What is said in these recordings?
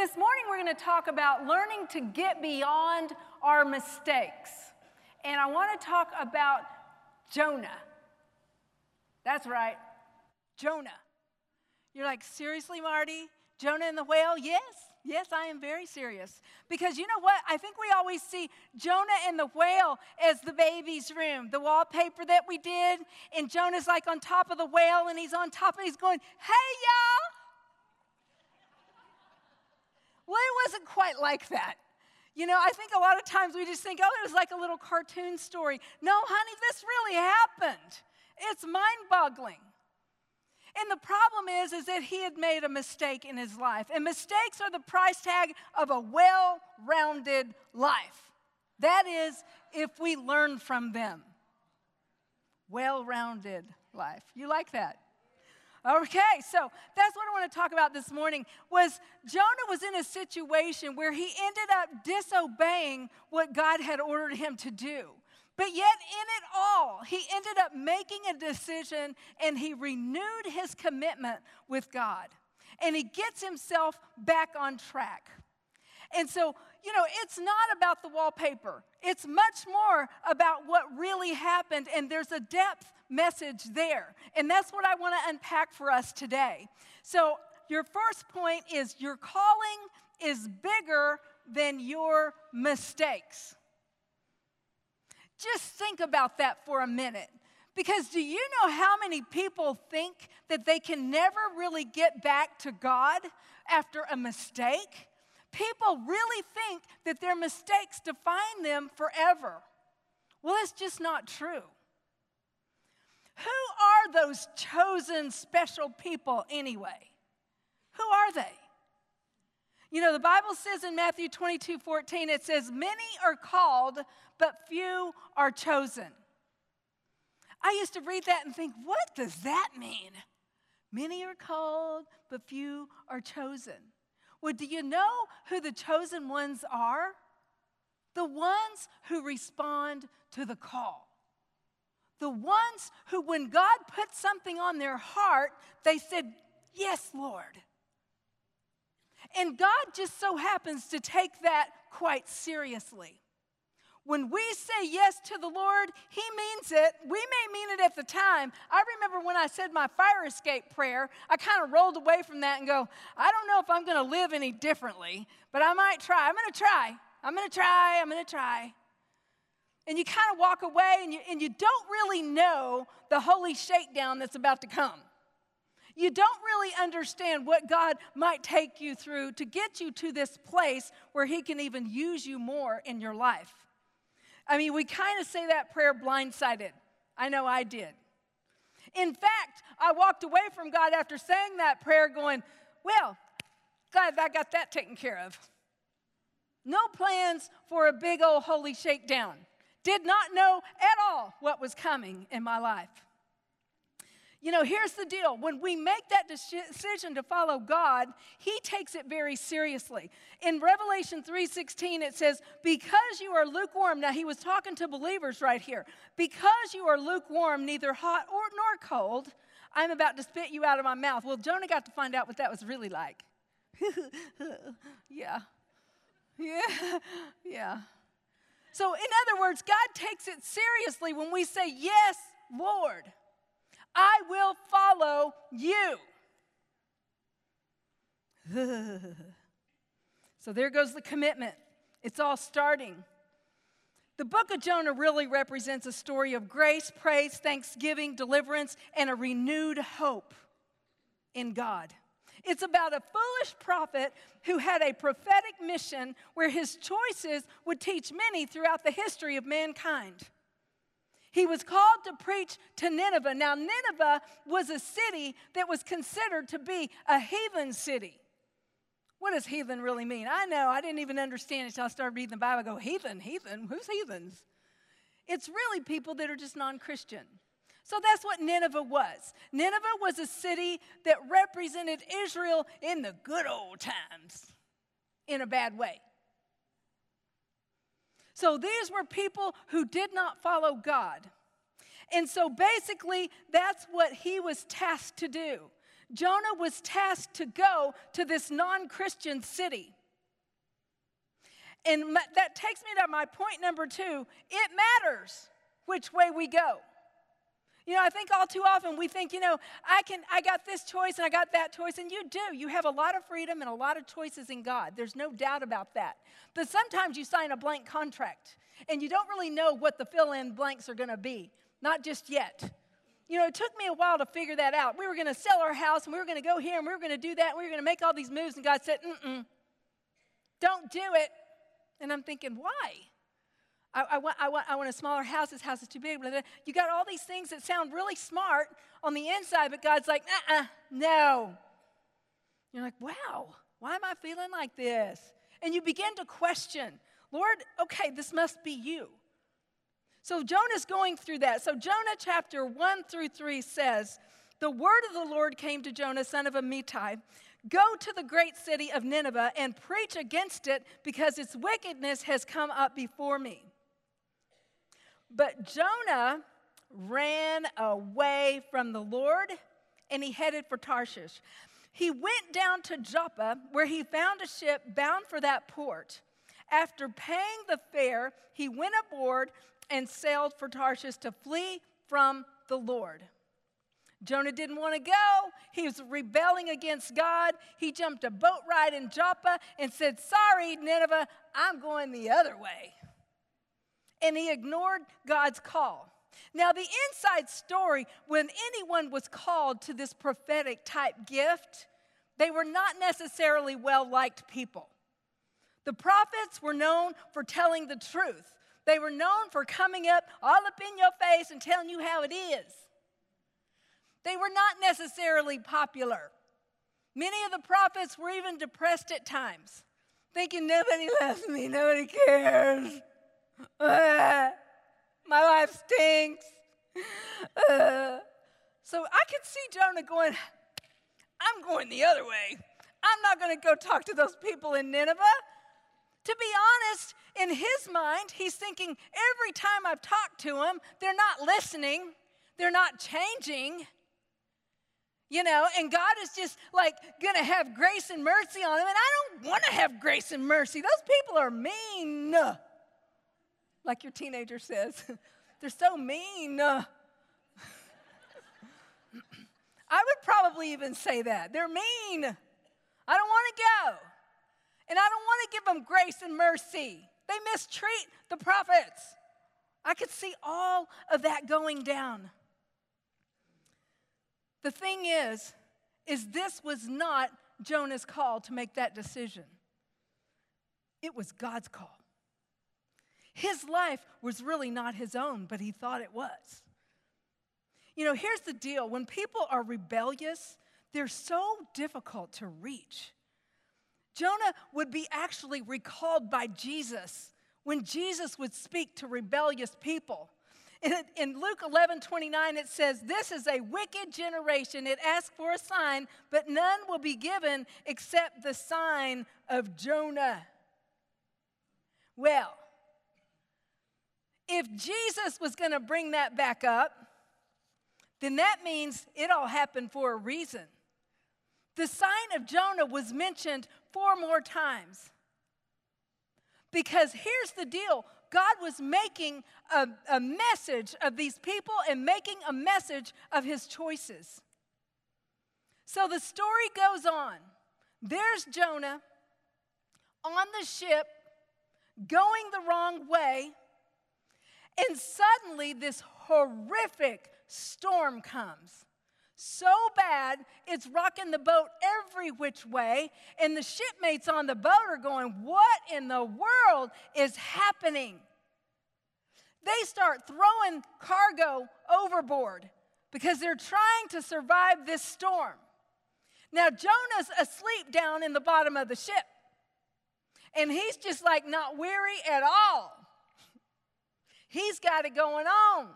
this morning we're going to talk about learning to get beyond our mistakes. And I want to talk about Jonah. That's right, Jonah. You're like, seriously, Marty? Jonah and the whale? Yes, yes, I am very serious. Because you know what? I think we always see Jonah and the whale as the baby's room, the wallpaper that we did. And Jonah's like on top of the whale and he's on top and he's going, hey, y'all. Well, it wasn't quite like that. You know, I think a lot of times we just think, oh, it was like a little cartoon story. No, honey, this really happened. It's mind boggling. And the problem is, is that he had made a mistake in his life. And mistakes are the price tag of a well-rounded life. That is, if we learn from them. Well-rounded life. You like that? Okay, so that's what I want to talk about this morning was Jonah was in a situation where he ended up disobeying what God had ordered him to do. But yet in it all, he ended up making a decision and he renewed his commitment with God. And he gets himself back on track. And so, you know, it's not about the wallpaper. It's much more about what really happened, and there's a depth message there. And that's what I want to unpack for us today. So, your first point is your calling is bigger than your mistakes. Just think about that for a minute. Because do you know how many people think that they can never really get back to God after a mistake? People really think that their mistakes define them forever. Well, it's just not true. Who are those chosen special people anyway? Who are they? You know, the Bible says in Matthew 22 14, it says, Many are called, but few are chosen. I used to read that and think, what does that mean? Many are called, but few are chosen. Well, do you know who the chosen ones are? The ones who respond to the call. The ones who, when God put something on their heart, they said, Yes, Lord. And God just so happens to take that quite seriously. When we say yes to the Lord, He means it. We may mean it at the time. I remember when I said my fire escape prayer, I kind of rolled away from that and go, I don't know if I'm going to live any differently, but I might try. I'm going to try. I'm going to try. I'm going to try. And you kind of walk away and you, and you don't really know the holy shakedown that's about to come. You don't really understand what God might take you through to get you to this place where He can even use you more in your life. I mean, we kind of say that prayer blindsided. I know I did. In fact, I walked away from God after saying that prayer going, Well, glad I got that taken care of. No plans for a big old holy shakedown. Did not know at all what was coming in my life. You know, here's the deal. When we make that decision to follow God, he takes it very seriously. In Revelation 3:16 it says, "Because you are lukewarm." Now he was talking to believers right here. "Because you are lukewarm, neither hot or nor cold, I'm about to spit you out of my mouth." Well, Jonah got to find out what that was really like. yeah. Yeah. Yeah. So, in other words, God takes it seriously when we say, Yes, Lord. I will follow you. so there goes the commitment. It's all starting. The book of Jonah really represents a story of grace, praise, thanksgiving, deliverance, and a renewed hope in God. It's about a foolish prophet who had a prophetic mission where his choices would teach many throughout the history of mankind. He was called to preach to Nineveh. Now, Nineveh was a city that was considered to be a heathen city. What does heathen really mean? I know, I didn't even understand it until I started reading the Bible. I go, heathen, heathen, who's heathens? It's really people that are just non Christian. So that's what Nineveh was. Nineveh was a city that represented Israel in the good old times in a bad way. So these were people who did not follow God. And so basically, that's what he was tasked to do. Jonah was tasked to go to this non Christian city. And that takes me to my point number two it matters which way we go. You know, I think all too often we think, you know, I can I got this choice and I got that choice and you do. You have a lot of freedom and a lot of choices in God. There's no doubt about that. But sometimes you sign a blank contract and you don't really know what the fill-in blanks are going to be. Not just yet. You know, it took me a while to figure that out. We were going to sell our house and we were going to go here and we were going to do that and we were going to make all these moves and God said, "Mm-mm. Don't do it." And I'm thinking, "Why?" I, I, want, I, want, I want a smaller house. This house is too big. Blah, blah. You got all these things that sound really smart on the inside, but God's like, uh uh no. You're like, wow, why am I feeling like this? And you begin to question, Lord, okay, this must be you. So Jonah's going through that. So Jonah chapter 1 through 3 says, The word of the Lord came to Jonah, son of Amittai. Go to the great city of Nineveh and preach against it because its wickedness has come up before me. But Jonah ran away from the Lord and he headed for Tarshish. He went down to Joppa, where he found a ship bound for that port. After paying the fare, he went aboard and sailed for Tarshish to flee from the Lord. Jonah didn't want to go. He was rebelling against God. He jumped a boat ride in Joppa and said, Sorry, Nineveh, I'm going the other way and he ignored God's call. Now, the inside story when anyone was called to this prophetic type gift, they were not necessarily well liked people. The prophets were known for telling the truth, they were known for coming up all up in your face and telling you how it is. They were not necessarily popular. Many of the prophets were even depressed at times, thinking, Nobody loves me, nobody cares. Uh, my life stinks. Uh, so I could see Jonah going, I'm going the other way. I'm not going to go talk to those people in Nineveh. To be honest, in his mind, he's thinking every time I've talked to them, they're not listening, they're not changing. You know, and God is just like gonna have grace and mercy on them. And I don't wanna have grace and mercy. Those people are mean like your teenager says. They're so mean. I would probably even say that. They're mean. I don't want to go. And I don't want to give them grace and mercy. They mistreat the prophets. I could see all of that going down. The thing is, is this was not Jonah's call to make that decision. It was God's call. His life was really not his own, but he thought it was. You know, here's the deal when people are rebellious, they're so difficult to reach. Jonah would be actually recalled by Jesus when Jesus would speak to rebellious people. In, Luke 11 29, it says, This is a wicked generation. It asks for a sign, but none will be given except the sign of Jonah. Well, if Jesus was going to bring that back up, then that means it all happened for a reason. The sign of Jonah was mentioned four more times. Because here's the deal God was making a, a, message of these people and making a message of his choices. So the story goes on. There's Jonah on the ship going the wrong way and suddenly, this horrific storm comes. So bad, it's rocking the boat every which way, and the shipmates on the boat are going, What in the world is happening? They start throwing cargo overboard because they're trying to survive this storm. Now, Jonah's asleep down in the bottom of the ship, and he's just like not weary at all. He's got it going on.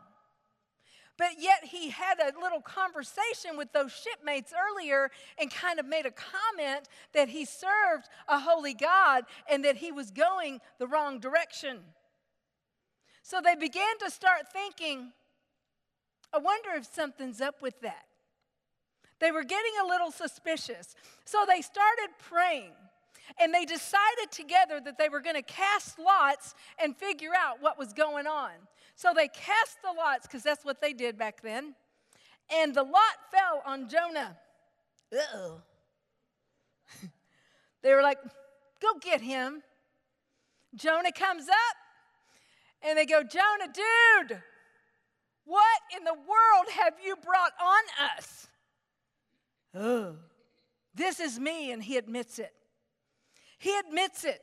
But yet he had a little conversation with those shipmates earlier and kind of made a comment that he served a holy God and that he was going the wrong direction. So they began to start thinking, I wonder if something's up with that. They were getting a little suspicious. So they started praying. And they decided together that they were going to cast lots and figure out what was going on. So they cast the lots, because that's what they did back then. And the lot fell on Jonah. Uh-oh. they were like, go get him. Jonah comes up, and they go, Jonah, dude, what in the world have you brought on us? Oh, this is me, and he admits it. He admits it.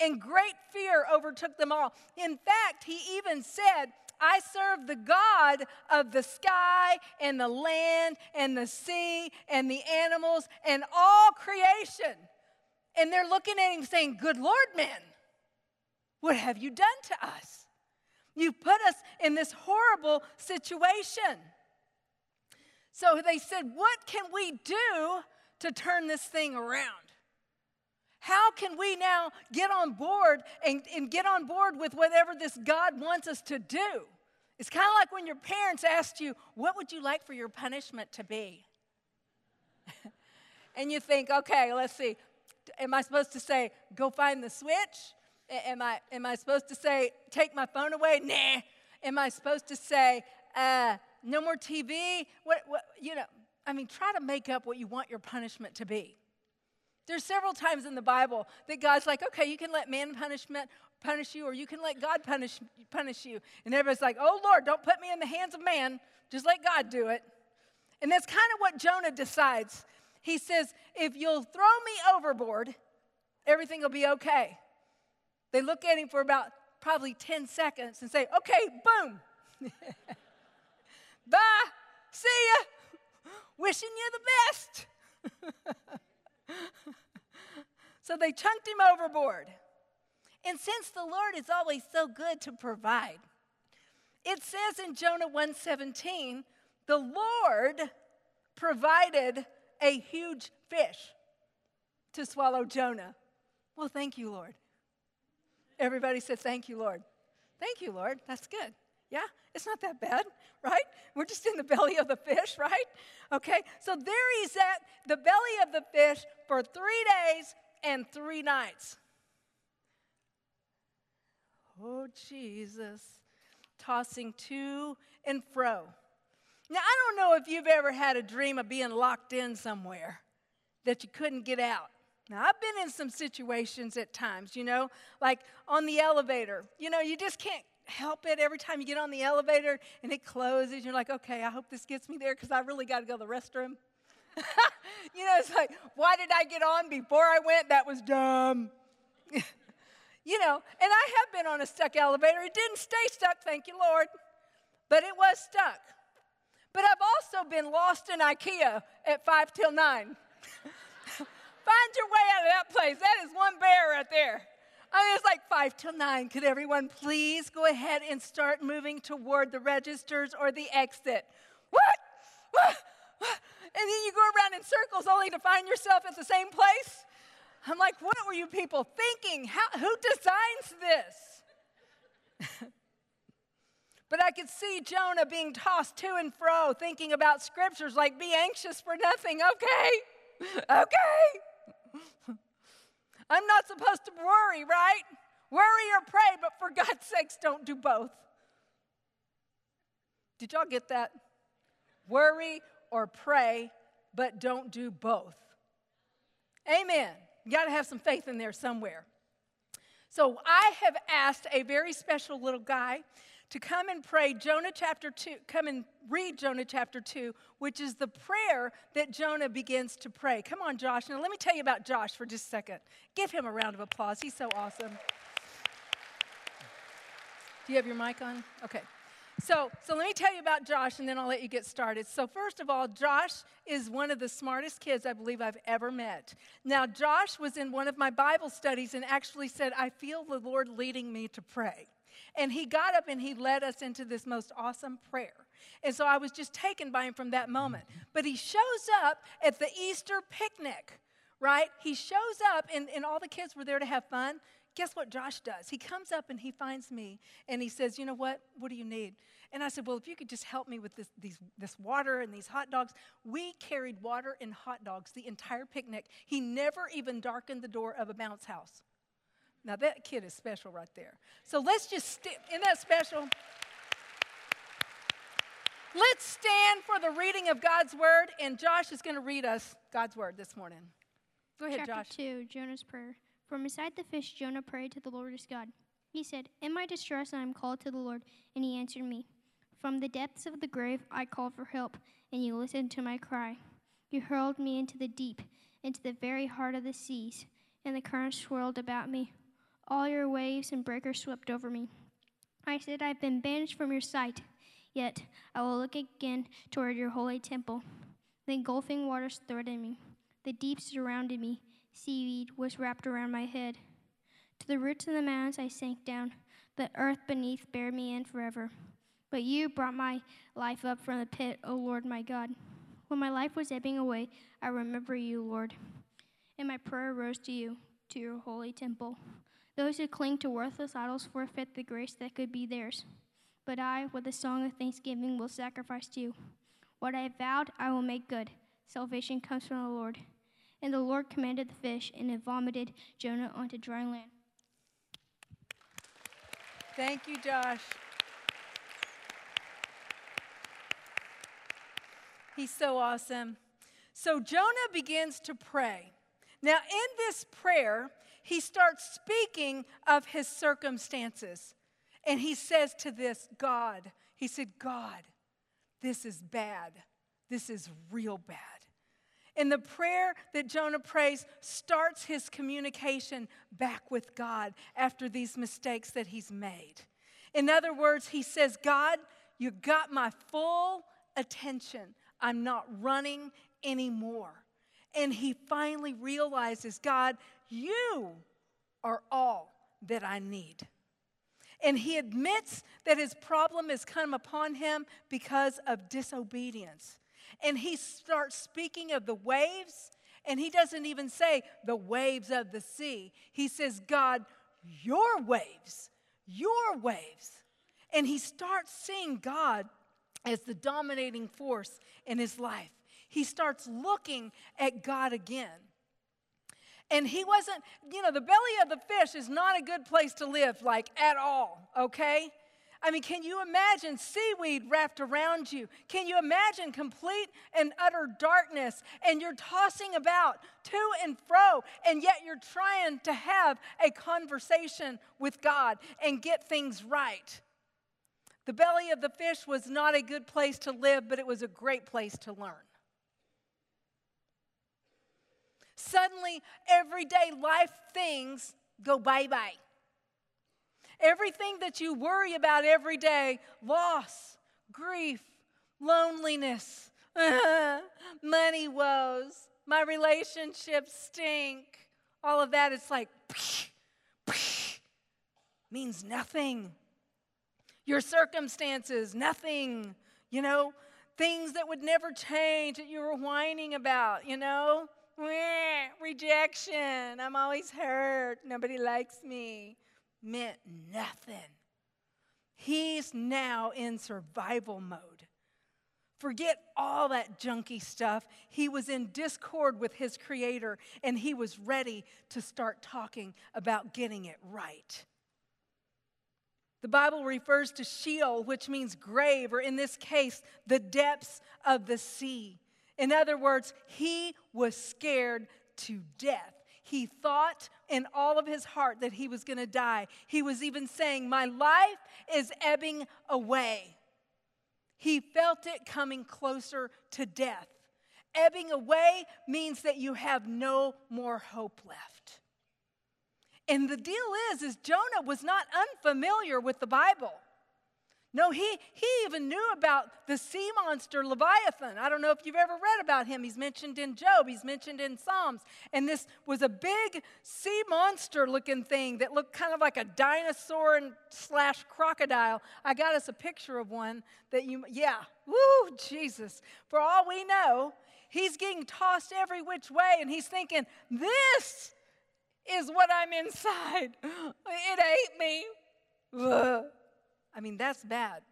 And great fear overtook them all. In fact, he even said, I serve the God of the sky and the land and the sea and the animals and all creation. And they're looking at him saying, Good Lord, man, what have you done to us? You put us in this horrible situation. So they said, What can we do to turn this thing around? How can we now get on board and, and get on board with whatever this God wants us to do? It's kind of like when your parents asked you, What would you like for your punishment to be? and you think, Okay, let's see. Am I supposed to say, Go find the switch? Am I, am I supposed to say, Take my phone away? Nah. Am I supposed to say, uh, No more TV? What, what, you know, I mean, try to make up what you want your punishment to be. There's several times in the Bible that God's like, okay, you can let man punishment punish you, or you can let God punish, punish you. And everybody's like, oh Lord, don't put me in the hands of man. Just let God do it. And that's kind of what Jonah decides. He says, if you'll throw me overboard, everything will be okay. They look at him for about probably 10 seconds and say, okay, boom. Bye. See ya. Wishing you the best. so they chunked him overboard. And since the Lord is always so good to provide, it says in Jonah 1:17, the Lord provided a huge fish to swallow Jonah. Well, thank you, Lord. Everybody said, Thank you, Lord. Thank you, Lord. That's good. Yeah, it's not that bad, right? We're just in the belly of the fish, right? Okay, so there he's at the belly of the fish for three days and three nights. Oh, Jesus, tossing to and fro. Now, I don't know if you've ever had a dream of being locked in somewhere that you couldn't get out. Now, I've been in some situations at times, you know, like on the elevator. You know, you just can't help it every time you get on the elevator and it closes. You're like, okay, I hope this gets me there because I really got to go to the restroom. you know, it's like, why did I get on before I went? That was dumb. you know, and I have been on a stuck elevator. It didn't stay stuck, thank you, Lord, but it was stuck. But I've also been lost in IKEA at 5 till 9. Find your way out of that place. That is one bear right there. I mean, it's like five till nine. Could everyone please go ahead and start moving toward the registers or the exit? What? what? And then you go around in circles only to find yourself at the same place? I'm like, what were you people thinking? How, who designs this? but I could see Jonah being tossed to and fro, thinking about scriptures like, be anxious for nothing. Okay, okay. I'm not supposed to worry, right? Worry or pray, but for God's sakes, don't do both. Did y'all get that? Worry or pray, but don't do both. Amen. You got to have some faith in there somewhere. So I have asked a very special little guy to come and pray Jonah chapter 2, come and read Jonah chapter 2, which is the prayer that Jonah begins to pray. Come on, Josh. Now, let me tell you about Josh for just a second. Give him a round of applause. He's so awesome. Do you have your mic on? Okay. So, so let me tell you about Josh and then I'll let you get started. So, first of all, Josh is one of the smartest kids I believe I've ever met. Now, Josh was in one of my Bible studies and actually said, I feel the Lord leading me to pray. And he got up and he led us into this most awesome prayer. And so I was just taken by him from that moment. But he shows up at the Easter picnic right? He shows up, and, and all the kids were there to have fun. Guess what Josh does? He comes up and he finds me and he says, You know what? What do you need? And I said, Well, if you could just help me with this, these, this water and these hot dogs. We carried water and hot dogs the entire picnic. He never even darkened the door of a bounce house. Now, that kid is special right there. So let's just, st- isn't that special? Let's stand for the reading of God's word, and Josh is going to read us God's word this morning. Go ahead, Chapter Josh. 2 Jonah's Prayer. From beside the fish, Jonah prayed to the Lord his God. He said, In my distress I am called to the Lord, and he answered me. From the depths of the grave I called for help, and you listened to my cry. You hurled me into the deep, into the very heart of the seas, and the currents swirled about me. All your waves and breakers swept over me. I said, I've been banished from your sight. Yet I will look again toward your holy temple. The engulfing waters threatened me. The deep surrounded me. Seaweed was wrapped around my head. To the roots of the mountains I sank down. The earth beneath buried me in forever. But you brought my life up from the pit, O Lord my God. When my life was ebbing away, I remember you, Lord. And my prayer rose to you, to your holy temple. Those who cling to worthless idols forfeit the grace that could be theirs. But I, with a song of thanksgiving, will sacrifice to you. What I have vowed, I will make good. Salvation comes from the Lord. And the Lord commanded the fish, and it vomited Jonah onto dry land. Thank you, Josh. He's so awesome. So Jonah begins to pray. Now, in this prayer, he starts speaking of his circumstances. And he says to this God, he said, God, this is bad. This is real bad. And the prayer that Jonah prays starts his communication back with God after these mistakes that he's made. In other words, he says, God, you got my full attention. I'm not running anymore. And he finally realizes, God, you are all that I need. And he admits that his problem has come upon him because of disobedience. And he starts speaking of the waves, and he doesn't even say the waves of the sea. He says, God, your waves, your waves. And he starts seeing God as the dominating force in his life. He starts looking at God again. And he wasn't, you know, the belly of the fish is not a good place to live, like at all, okay? I mean, can you imagine seaweed wrapped around you? Can you imagine complete and utter darkness and you're tossing about to and fro and yet you're trying to have a conversation with God and get things right? The belly of the fish was not a good place to live, but it was a great place to learn. Suddenly, everyday life things go bye bye. Everything that you worry about every day loss, grief, loneliness, money woes, my relationships stink all of that, it's like, means nothing. Your circumstances, nothing. You know, things that would never change that you were whining about, you know? Rejection. I'm always hurt. Nobody likes me. Meant nothing. He's now in survival mode. Forget all that junky stuff. He was in discord with his creator and he was ready to start talking about getting it right. The Bible refers to Sheol, which means grave, or in this case, the depths of the sea. In other words, he was scared to death. He thought in all of his heart that he was going to die. He was even saying, My life is ebbing away. He felt it coming closer to death. Ebbing away means that you have no more hope left. And the deal is is Jonah was not unfamiliar with the Bible. No, he, he even knew about the sea monster Leviathan. I don't know if you've ever read about him. He's mentioned in Job, he's mentioned in Psalms. And this was a big sea monster looking thing that looked kind of like a dinosaur and slash crocodile. I got us a picture of one that you, yeah, woo, Jesus. For all we know, he's getting tossed every which way, and he's thinking, This is what I'm inside. It ate me. Ugh. I mean, that's bad.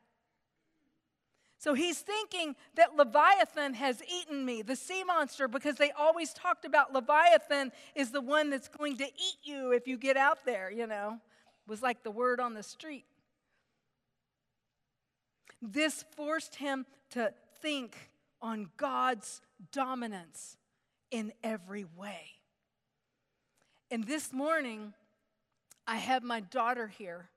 So he's thinking that Leviathan has eaten me, the sea monster, because they always talked about Leviathan is the one that's going to eat you if you get out there, you know. It was like the word on the street. This forced him to think on God's dominance in every way. And this morning, I have my daughter here,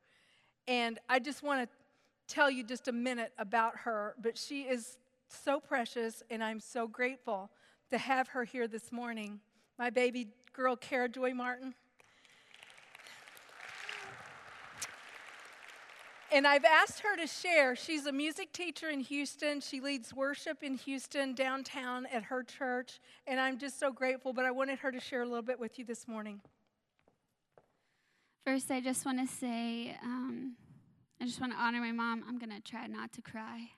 and I just want to tell you just a minute about her, but she is so precious, and I'm so grateful to have her here this morning. My baby girl, Kara Joy Martin. And I've asked her to share. She's a music teacher in Houston. She leads worship in Houston downtown at her church. And I'm just so grateful, but I wanted her to share a little bit with you this morning. First, I just want to say, um, I just want to honor my mom. I'm going to try not to cry.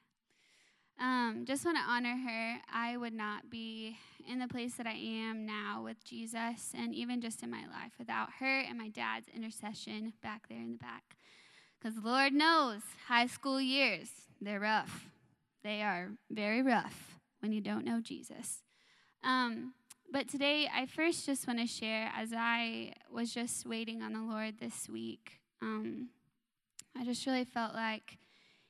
Um, just want to honor her. I would not be in the place that I am now with Jesus and even just in my life without her and my dad's intercession back there in the back. Because Lord knows, high school years, they're rough. They are very rough when you don't know Jesus. Um, but today, I first just want to share as I was just waiting on the Lord this week. Um, I just really felt like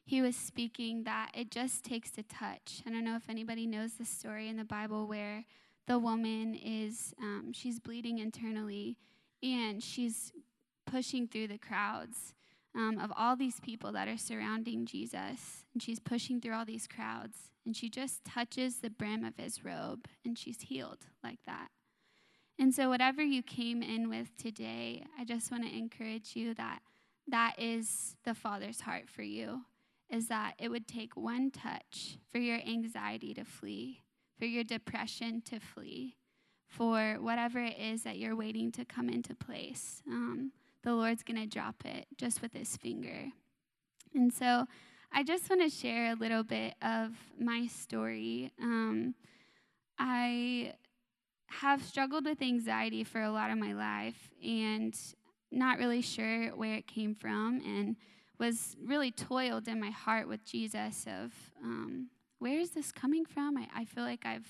he was speaking that it just takes a touch. I don't know if anybody knows the story in the Bible where the woman is, um, she's bleeding internally and she's pushing through the crowds um, of all these people that are surrounding Jesus. And she's pushing through all these crowds and she just touches the brim of his robe and she's healed like that. And so, whatever you came in with today, I just want to encourage you that that is the Father's heart for you, is that it would take one touch for your anxiety to flee, for your depression to flee, for whatever it is that you're waiting to come into place. Um, the Lord's going to drop it just with his finger. And so I just want to share a little bit of my story. Um, I have struggled with anxiety for a lot of my life, and not really sure where it came from and was really toiled in my heart with Jesus of um, where is this coming from? I, I feel like I've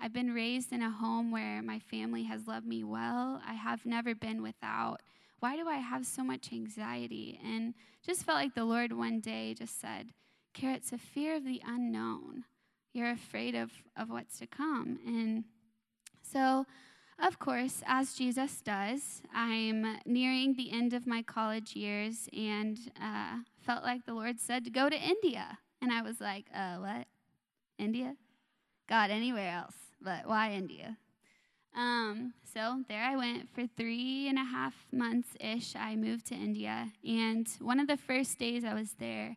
I've been raised in a home where my family has loved me well. I have never been without. Why do I have so much anxiety? And just felt like the Lord one day just said, Kara, it's a fear of the unknown. You're afraid of, of what's to come. And so of course, as Jesus does, I'm nearing the end of my college years and uh, felt like the Lord said to go to India. And I was like, uh, what? India? God, anywhere else, but why India? Um, so there I went for three and a half months ish. I moved to India. And one of the first days I was there,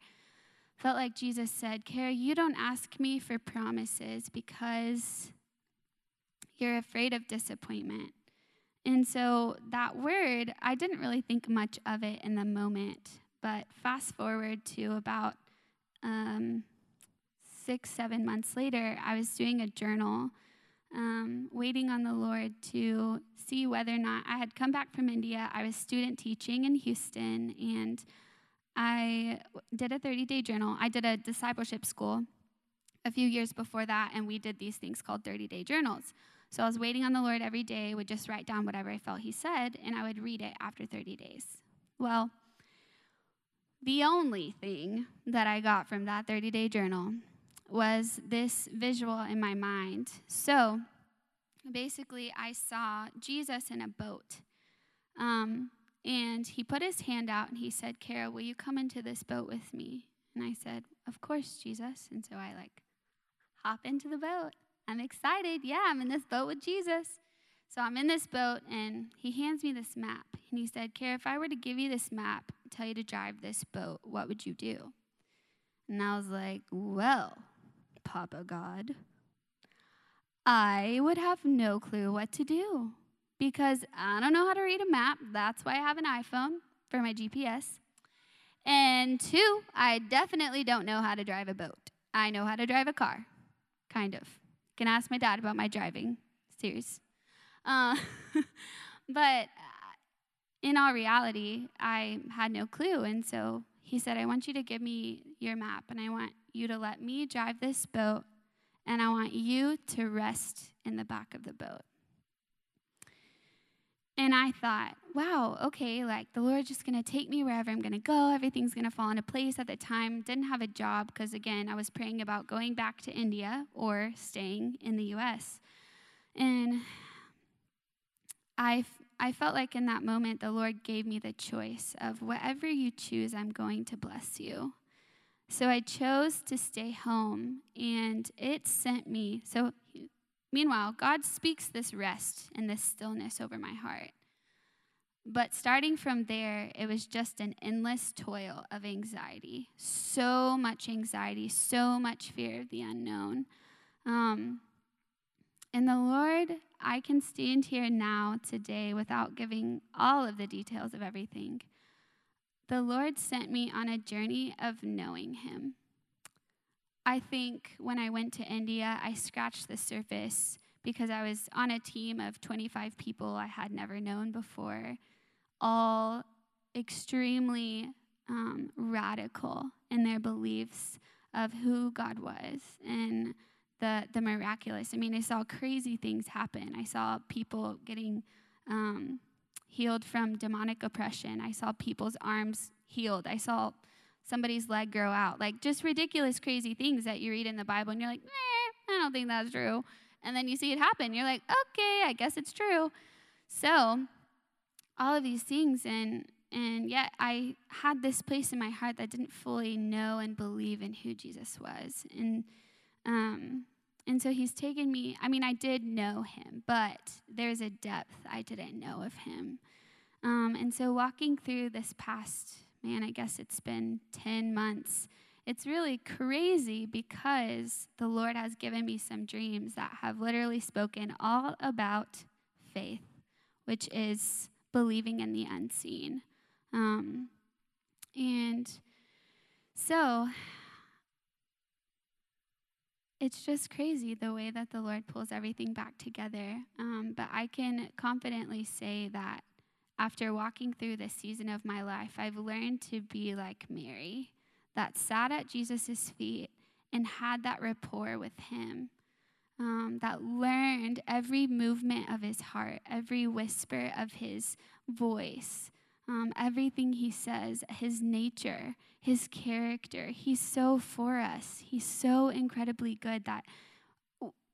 felt like Jesus said, Kara, you don't ask me for promises because you're afraid of disappointment. And so that word, I didn't really think much of it in the moment. But fast forward to about um, six, seven months later, I was doing a journal, um, waiting on the Lord to see whether or not I had come back from India. I was student teaching in Houston, and I did a 30 day journal. I did a discipleship school a few years before that, and we did these things called 30 day journals. So I was waiting on the Lord every day, would just write down whatever I felt He said, and I would read it after 30 days. Well, the only thing that I got from that 30 day journal was this visual in my mind. So basically, I saw Jesus in a boat. Um, and he put his hand out and he said, Kara, will you come into this boat with me? And I said, Of course, Jesus. And so I like hop into the boat. I'm excited. Yeah, I'm in this boat with Jesus. So I'm in this boat, and he hands me this map. And he said, Kara, if I were to give you this map, tell you to drive this boat, what would you do? And I was like, well, Papa God, I would have no clue what to do because I don't know how to read a map. That's why I have an iPhone for my GPS. And two, I definitely don't know how to drive a boat. I know how to drive a car, kind of. Can ask my dad about my driving. Serious. Uh, but uh, in all reality, I had no clue. And so he said, I want you to give me your map and I want you to let me drive this boat and I want you to rest in the back of the boat. And I thought, wow, okay, like the Lord's just to take me wherever I'm to go. Everything's to fall into place. At the time, didn't have a job because, again, I was praying about going back to India or staying in the US. And I, I felt like in that moment, the Lord gave me the choice of whatever you choose, I'm going to bless you. So I chose to stay home, and it sent me. So, meanwhile, God speaks this rest and this stillness over my heart. But starting from there, it was just an endless toil of anxiety. So much anxiety, so much fear of the unknown. Um, and the Lord, I can stand here now today without giving all of the details of everything the Lord sent me on a journey of knowing Him. I think when I went to India, I scratched the surface because I was on a team of 25 people I had never known before, all extremely um, radical in their beliefs of who God was and the, the miraculous. I mean, I saw crazy things happen. I saw people getting um, healed from demonic oppression. I saw people's arms healed. I saw somebody's leg grow out. Like just ridiculous, crazy things that you read in the Bible, and you're like, eh, I don't think that's true. And then you see it happen. You're like, okay, I guess it's true. So, all of these things, and and yet I had this place in my heart that didn't fully know and believe in who Jesus was. And um, and so he's taken me, I mean, I did know him, but there's a depth I didn't know of him. Um, and so walking through this past, man, I guess it's been 10 months, it's really crazy because the Lord has given me some dreams that have literally spoken all about faith, which is believing in the unseen. Um, and so it's just crazy the way that the Lord pulls everything back together. Um, but I can confidently say that after walking through this season of my life, I've learned to be like Mary, that sat at Jesus' feet and had that rapport with him, um, that learned every movement of his heart, every whisper of his voice, um, everything he says, his nature, his character. He's so for us. He's so incredibly good that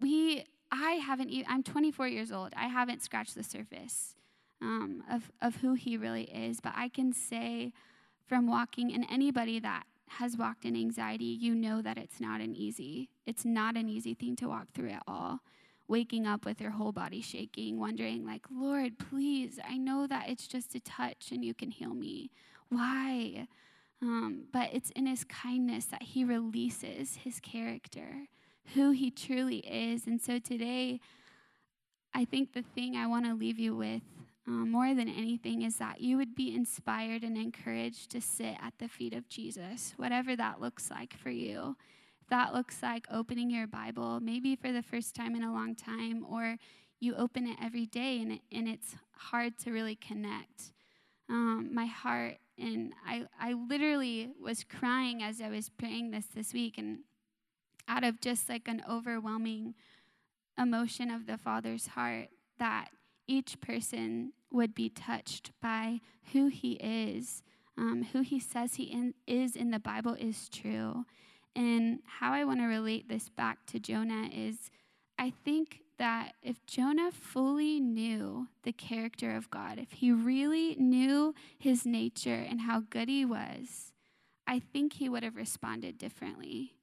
we, I haven't, I'm 24 years old. I haven't scratched the surface um, of, of who he really is. But I can say from walking, and anybody that has walked in anxiety, you know that it's not an easy, it's not an easy thing to walk through at all waking up with your whole body shaking, wondering, like, Lord, please, I know that it's just a touch and you can heal me. Why? Um, but it's in his kindness that he releases his character, who he truly is. And so today, I think the thing I want to leave you with um, more than anything is that you would be inspired and encouraged to sit at the feet of Jesus, whatever that looks like for you that looks like opening your Bible, maybe for the first time in a long time, or you open it every day and, it, and it's hard to really connect. Um, my heart, and I, I literally was crying as I was praying this this week, and out of just like an overwhelming emotion of the Father's heart that each person would be touched by who He is, um, who He says He in, is in the Bible is true. And how I want to relate this back to Jonah is I think that if Jonah fully knew the character of God, if he really knew his nature and how good he was, I think he would have responded differently.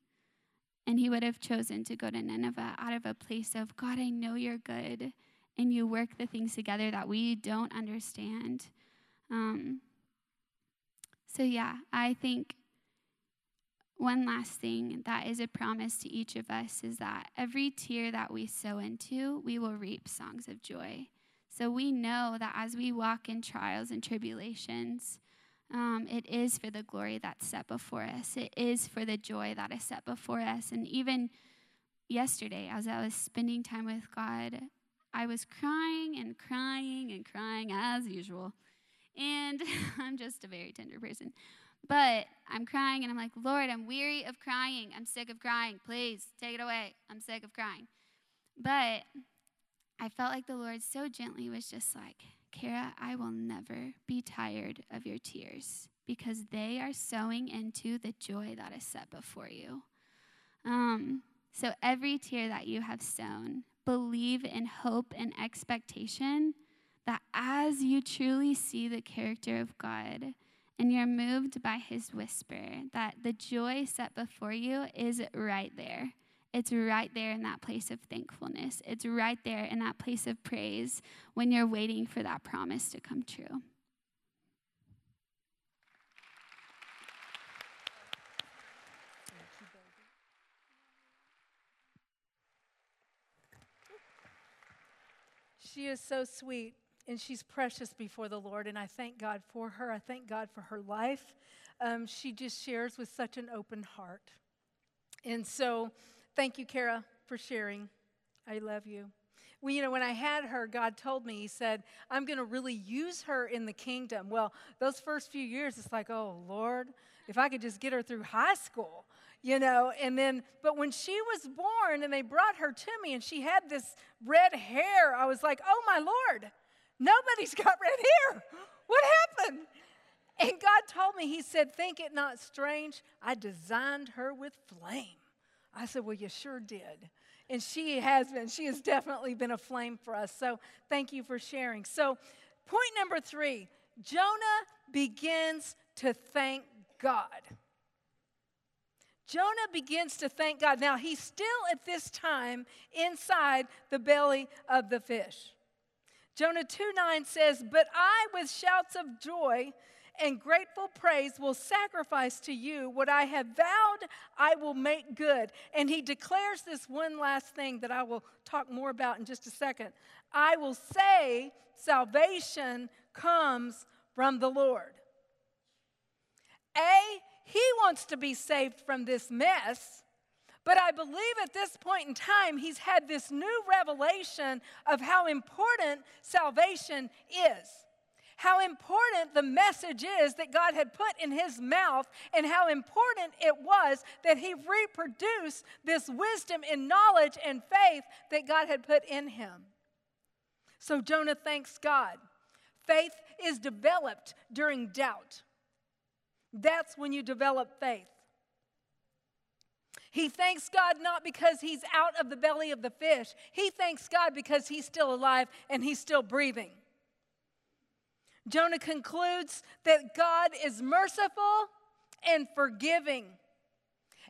And he would have chosen to go to Nineveh out of a place of, God, I know you're good, and you work the things together that we don't understand. Um, so, yeah, I think one last thing that is a promise to each of us is that every tear that we sow into, we will reap songs of joy. So we know that as we walk in trials and tribulations, um, it is for the glory that's set before us. It is for the joy that is set before us. And even yesterday, as I was spending time with God, I was crying and crying and crying as usual. And I'm just a very tender person. But I'm crying and I'm like, Lord, I'm weary of crying. I'm sick of crying. Please take it away. I'm sick of crying. But I felt like the Lord so gently was just like, Kara, I will never be tired of your tears because they are sowing into the joy that is set before you. Um, so every tear that you have sown, believe in hope and expectation that as you truly see the character of God and you're moved by his whisper, that the joy set before you is right there. It's right there in that place of thankfulness. It's right there in that place of praise when you're waiting for that promise to come true. She is so sweet and she's precious before the Lord, and I thank God for her. I thank God for her life. Um, she just shares with such an open heart. And so, thank you, Kara, for sharing. I love you. Well, you know, when I had her, God told me, He said, I'm going to really use her in the kingdom. Well, those first few years, it's like, oh, Lord, if I could just get her through high school you know and then but when she was born and they brought her to me and she had this red hair i was like oh my lord nobody's got red hair. What happened? And god told me he said think it not strange i designed her with flame. I said well you sure did. And she has been she has definitely been a flame for us. So thank you for sharing. So point number three jonah begins to thank god. Jonah begins to thank God. Now, he's still at this time inside the belly of the fish. Jonah 2 9 says, But I, with shouts of joy and grateful praise, will sacrifice to you what I have vowed I will make good. And he declares this one last thing that I will talk more about in just a second. I will say, Salvation comes from the Lord. A, he wants to be saved from this mess. But I believe at this point in time, he's had this new revelation of how important salvation is. How important the message is that God had put in his mouth, and how important it was that he reproduced this wisdom and knowledge and faith that God had put in him. So Jonah thanks God. Faith is developed during doubt. That's when you develop faith. He thanks God not because he's out of the belly of the fish. He thanks God because he's still alive and he's still breathing. Jonah concludes that God is merciful and forgiving.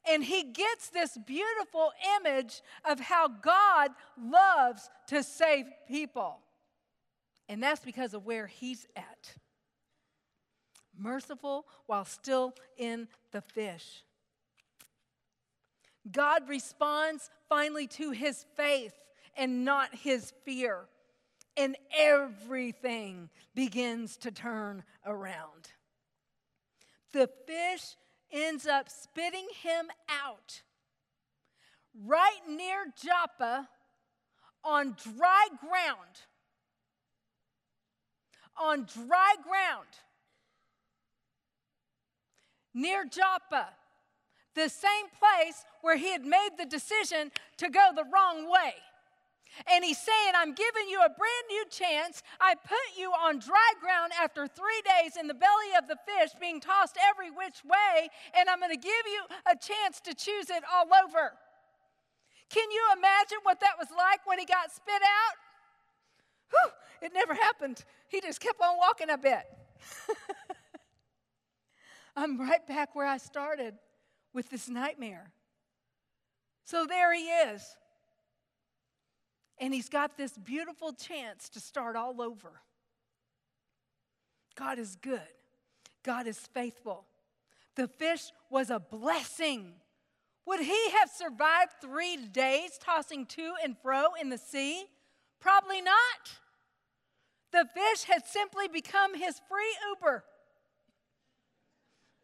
And he gets this beautiful image of how God loves to save people. And that's because of where he's at merciful while still in the fish. God responds finally to his faith and not his fear, and everything begins to turn around. The fish ends up spitting him out right near Joppa on dry ground. On dry ground near Joppa, the same place where he had made the decision to go the wrong way. And he's saying, I'm giving you a brand new chance. I put you on dry ground after three days in the belly of the fish, being tossed every which way, and I'm going to give you a chance to choose it all over. Can you imagine what that was like when he got spit out? Whew, it never happened. He just kept on walking a bit. I'm right back where I started with this nightmare. So there he is. And he's got this beautiful chance to start all over. God is good, God is faithful. The fish was a blessing. Would he have survived three days tossing to and fro in the sea? Probably not. The fish had simply become his free Uber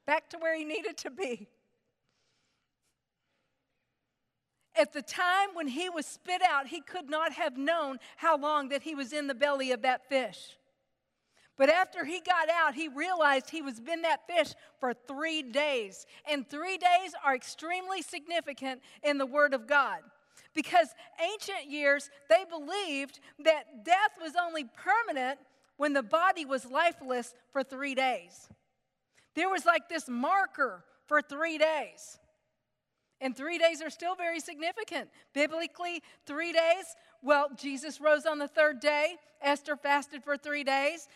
back to where he needed to be. At the time when he was spit out, he could not have known how long that he was in the belly of that fish. But after he got out, he realized he was in that fish for three days. And three days are extremely significant in the Word of God. Because ancient years, they believed that death was only permanent when the body was lifeless for three days. There was like this marker for three days. And three days are still very significant. Biblically, three days, well, Jesus rose on the third day. Esther fasted for three days.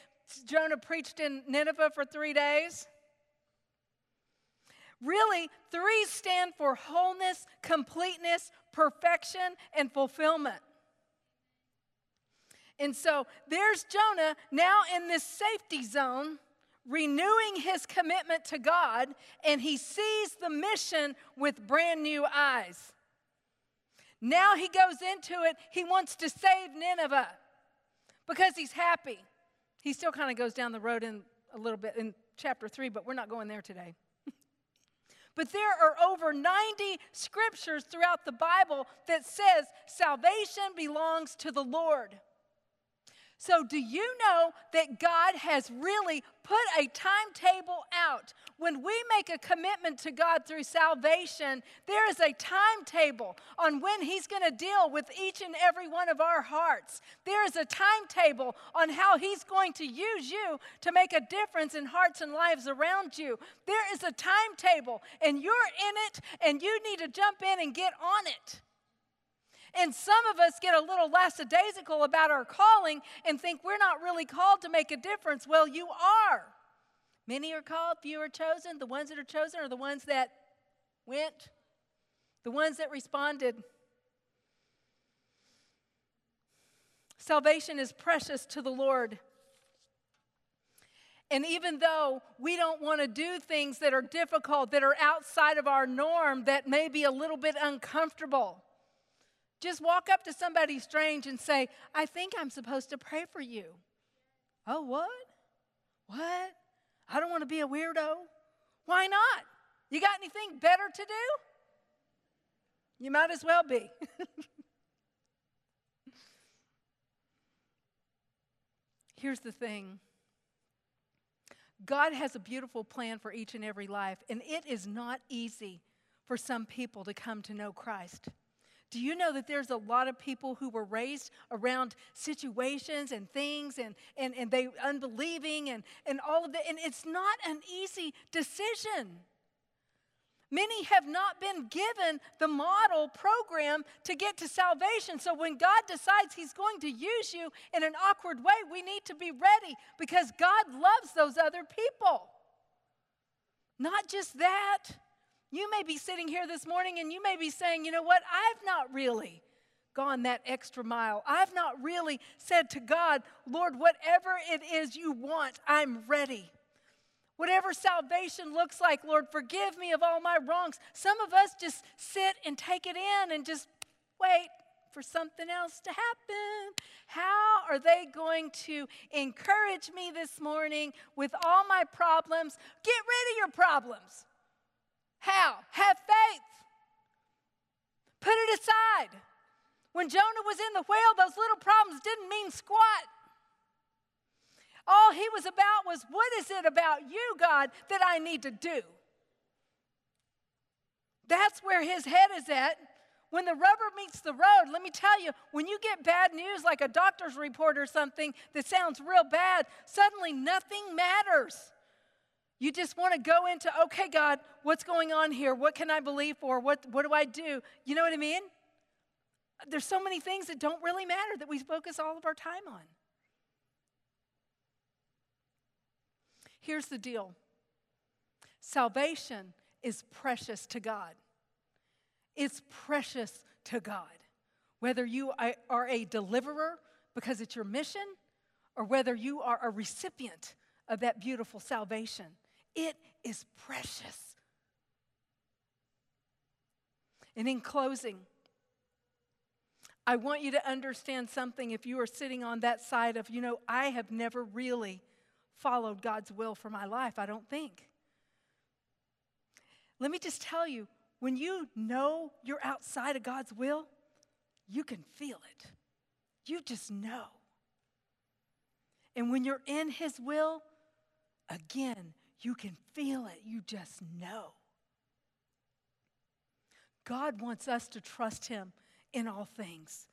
Jonah preached in Nineveh for three days. Really, three stand for wholeness, completeness, perfection, and fulfillment. And so there's Jonah now in this safety zone, renewing his commitment to God, and he sees the mission with brand new eyes. Now he goes into it, he wants to save Nineveh because he's happy. He still kind of goes down the road in a little bit in chapter 3, but we're not going there today. but there are over 90 scriptures throughout the Bible that says salvation belongs to the Lord. So, do you know that God has really put a timetable out? When we make a commitment to God through salvation, there is a timetable on when He's going to deal with each and every one of our hearts. There is a timetable on how He's going to use you to make a difference in hearts and lives around you. There is a timetable, and you're in it, and you need to jump in and get on it. And some of us get a little lackadaisical about our calling and think we're not really called to make a difference. Well, you are. Many are called, few are chosen. The ones that are chosen are the ones that went, the ones that responded. Salvation is precious to the Lord. And even though we don't want to do things that are difficult, that are outside of our norm, that may be a little bit uncomfortable, just walk up to somebody strange and say, I think I'm supposed to pray for you. Oh, what? What? I don't want to be a weirdo. Why not? You got anything better to do? You might as well be. Here's the thing God has a beautiful plan for each and every life, and it is not easy for some people to come to know Christ. Do you know that there's a lot of people who were raised around situations and things and, and, and they unbelieving and, and all of that? And it's not an easy decision. Many have not been given the model program to get to salvation. So when God decides He's going to use you in an awkward way, we need to be ready because God loves those other people. Not just that. You may be sitting here this morning and you may be saying, you know what, I've not really gone that extra mile. I've not really said to God, Lord, whatever it is you want, I'm ready. Whatever salvation looks like, Lord, forgive me of all my wrongs. Some of us just sit and take it in and just wait for something else to happen. How are they going to encourage me this morning with all my problems? Get rid of your problems. How? Have faith. Put it aside. When Jonah was in the whale, those little problems didn't mean squat. All he was about was, what is it about you, God, that I need to do? That's where his head is at. When the rubber meets the road, let me tell you, when you get bad news like a doctor's report or something that sounds real bad, suddenly nothing matters. You just want to go into, okay, God, what's going on here? What can I believe for? What, what do I do? You know what I mean? There's so many things that don't really matter that we focus all of our time on. Here's the deal salvation is precious to God. It's precious to God. Whether you are a deliverer because it's your mission, or whether you are a recipient of that beautiful salvation. It is precious. And in closing, I want you to understand something if you are sitting on that side of, you know, I have never really followed God's will for my life, I don't think. Let me just tell you when you know you're outside of God's will, you can feel it. You just know. And when you're in His will, again, you can feel it. You just know. God wants us to trust Him in all things.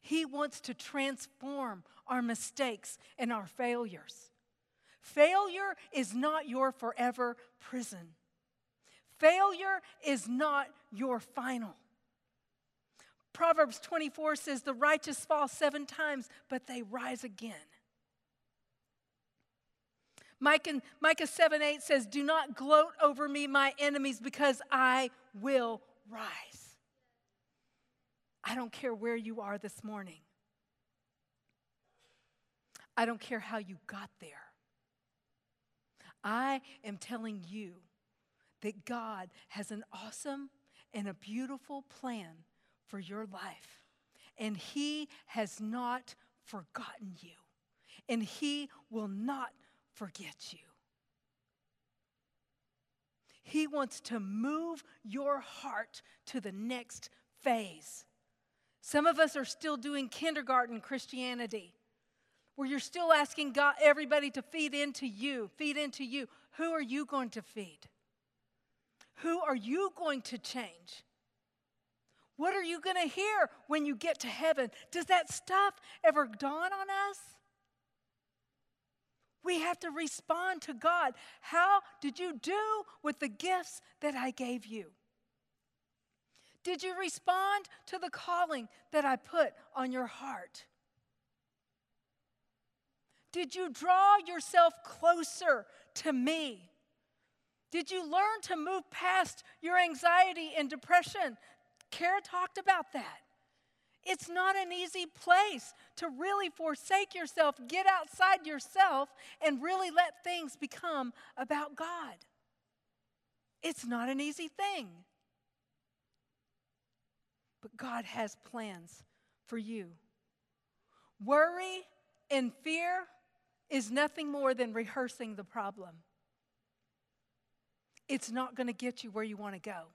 He wants to transform our mistakes and our failures. Failure is not your forever prison. Failure is not your final. Proverbs 24 says, The righteous fall seven times, but they rise again. Micah, Micah 7 8 says, Do not gloat over me, my enemies, because I will rise. I don't care where you are this morning. I don't care how you got there. I am telling you that God has an awesome and a beautiful plan for your life. And He has not forgotten you. And He will not forget you. He wants to move your heart to the next phase. Some of us are still doing kindergarten Christianity, where you're still asking God, everybody to feed into you, feed into you. Who are you going to feed? Who are you going to change? What are you going to hear when you get to heaven? Does that stuff ever dawn on us? We have to respond to God. How did you do with the gifts that I gave you? Did you respond to the calling that I put on your heart? Did you draw yourself closer to me? Did you learn to move past your anxiety and depression? Kara talked about that. It's not an easy place to really forsake yourself, get outside yourself, and really let things become about God. It's not an easy thing. But God has plans for you. Worry and fear is nothing more than rehearsing the problem. It's not going to get you where you want to go.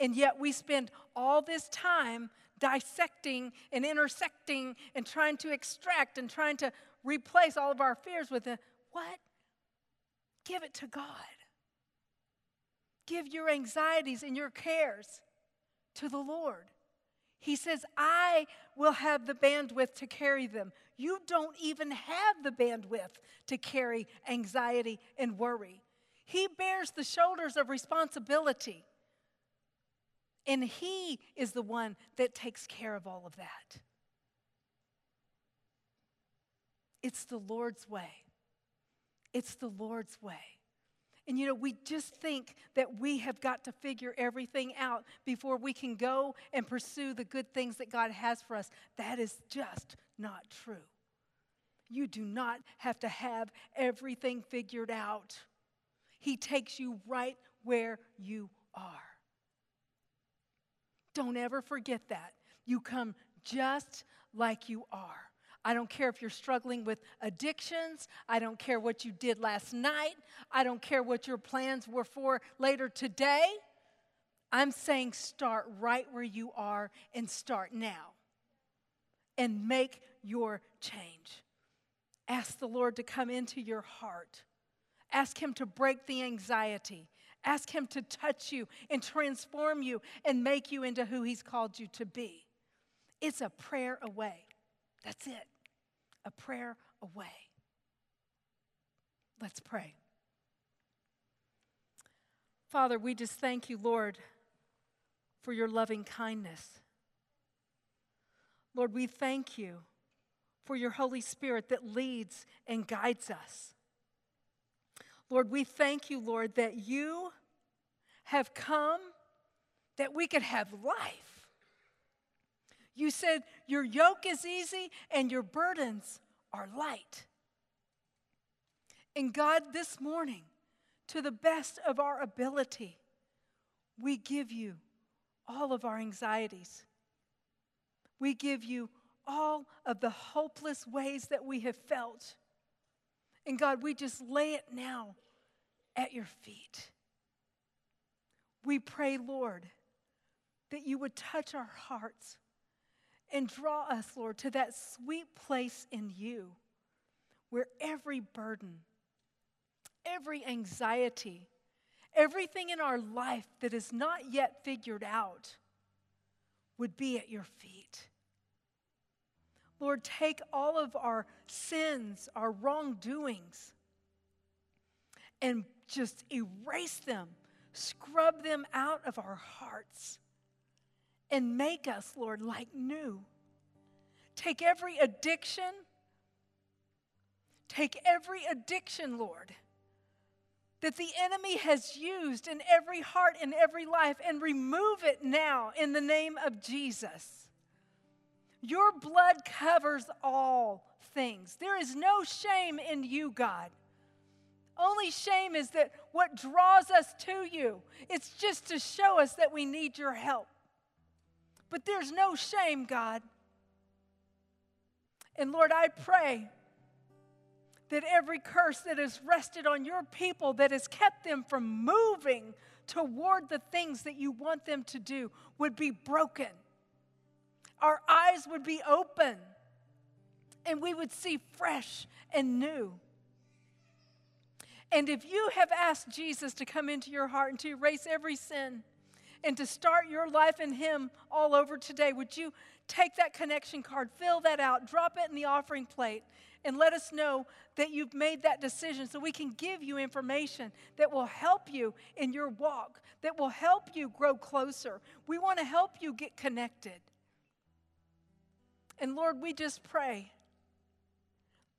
And yet we spend all this time dissecting and intersecting and trying to extract and trying to replace all of our fears with a what? Give it to God. Give your anxieties and your cares to the Lord. He says, I will have the bandwidth to carry them. You don't even have the bandwidth to carry anxiety and worry. He bears the shoulders of responsibility. And He is the one that takes care of all of that. It's the Lord's way. It's the Lord's way. And you know, we just think that we have got to figure everything out before we can go and pursue the good things that God has for us. That is just not true. You do not have to have everything figured out. He takes you right where you are. Don't ever forget that. You come just like you are. I don't care if you're struggling with addictions. I don't care what you did last night. I don't care what your plans were for later today. I'm saying start right where you are and start now and make your change. Ask the Lord to come into your heart. Ask Him to break the anxiety. Ask Him to touch you and transform you and make you into who He's called you to be. It's a prayer away. That's it. A prayer away. Let's pray. Father, we just thank you, Lord, for your loving kindness. Lord, we thank you for your Holy Spirit that leads and guides us. Lord, we thank you, Lord, that you have come that we could have life. You said your yoke is easy and your burdens are light. And God, this morning, to the best of our ability, we give you all of our anxieties. We give you all of the hopeless ways that we have felt. And God, we just lay it now at your feet. We pray, Lord, that you would touch our hearts and draw us, Lord, to that sweet place in you where every burden, every anxiety, everything in our life that is not yet figured out would be at your feet. Lord, take all of our sins, our wrongdoings, and just erase them, scrub them out of our hearts, and make us, Lord, like new. Take every addiction, take every addiction, Lord, that the enemy has used in every heart in every life, and remove it now in the name of Jesus. Your blood covers all things. There is no shame in you, God. Only shame is that what draws us to you, it's just to show us that we need your help. But there's no shame, God. And Lord, I pray that every curse that has rested on your people that has kept them from moving toward the things that you want them to do would be broken our eyes would be open and we would see fresh and new. And if you have asked Jesus to come into your heart and to erase every sin and to start your life in Him all over today, would you take that connection card, fill that out, drop it in the offering plate, and let us know that you've made that decision so we can give you information that will help you in your walk, that will help you grow closer. We want to help you get connected. And Lord, we just pray,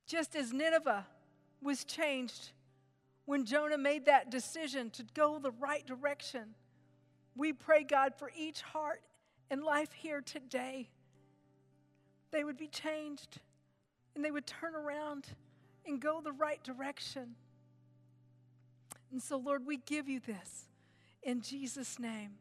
just as Nineveh was changed when Jonah made that decision to go the right direction, we pray, God, for each heart and life here today. They would be changed and they would turn around and go the right direction. And so, Lord, we give you this in Jesus' name.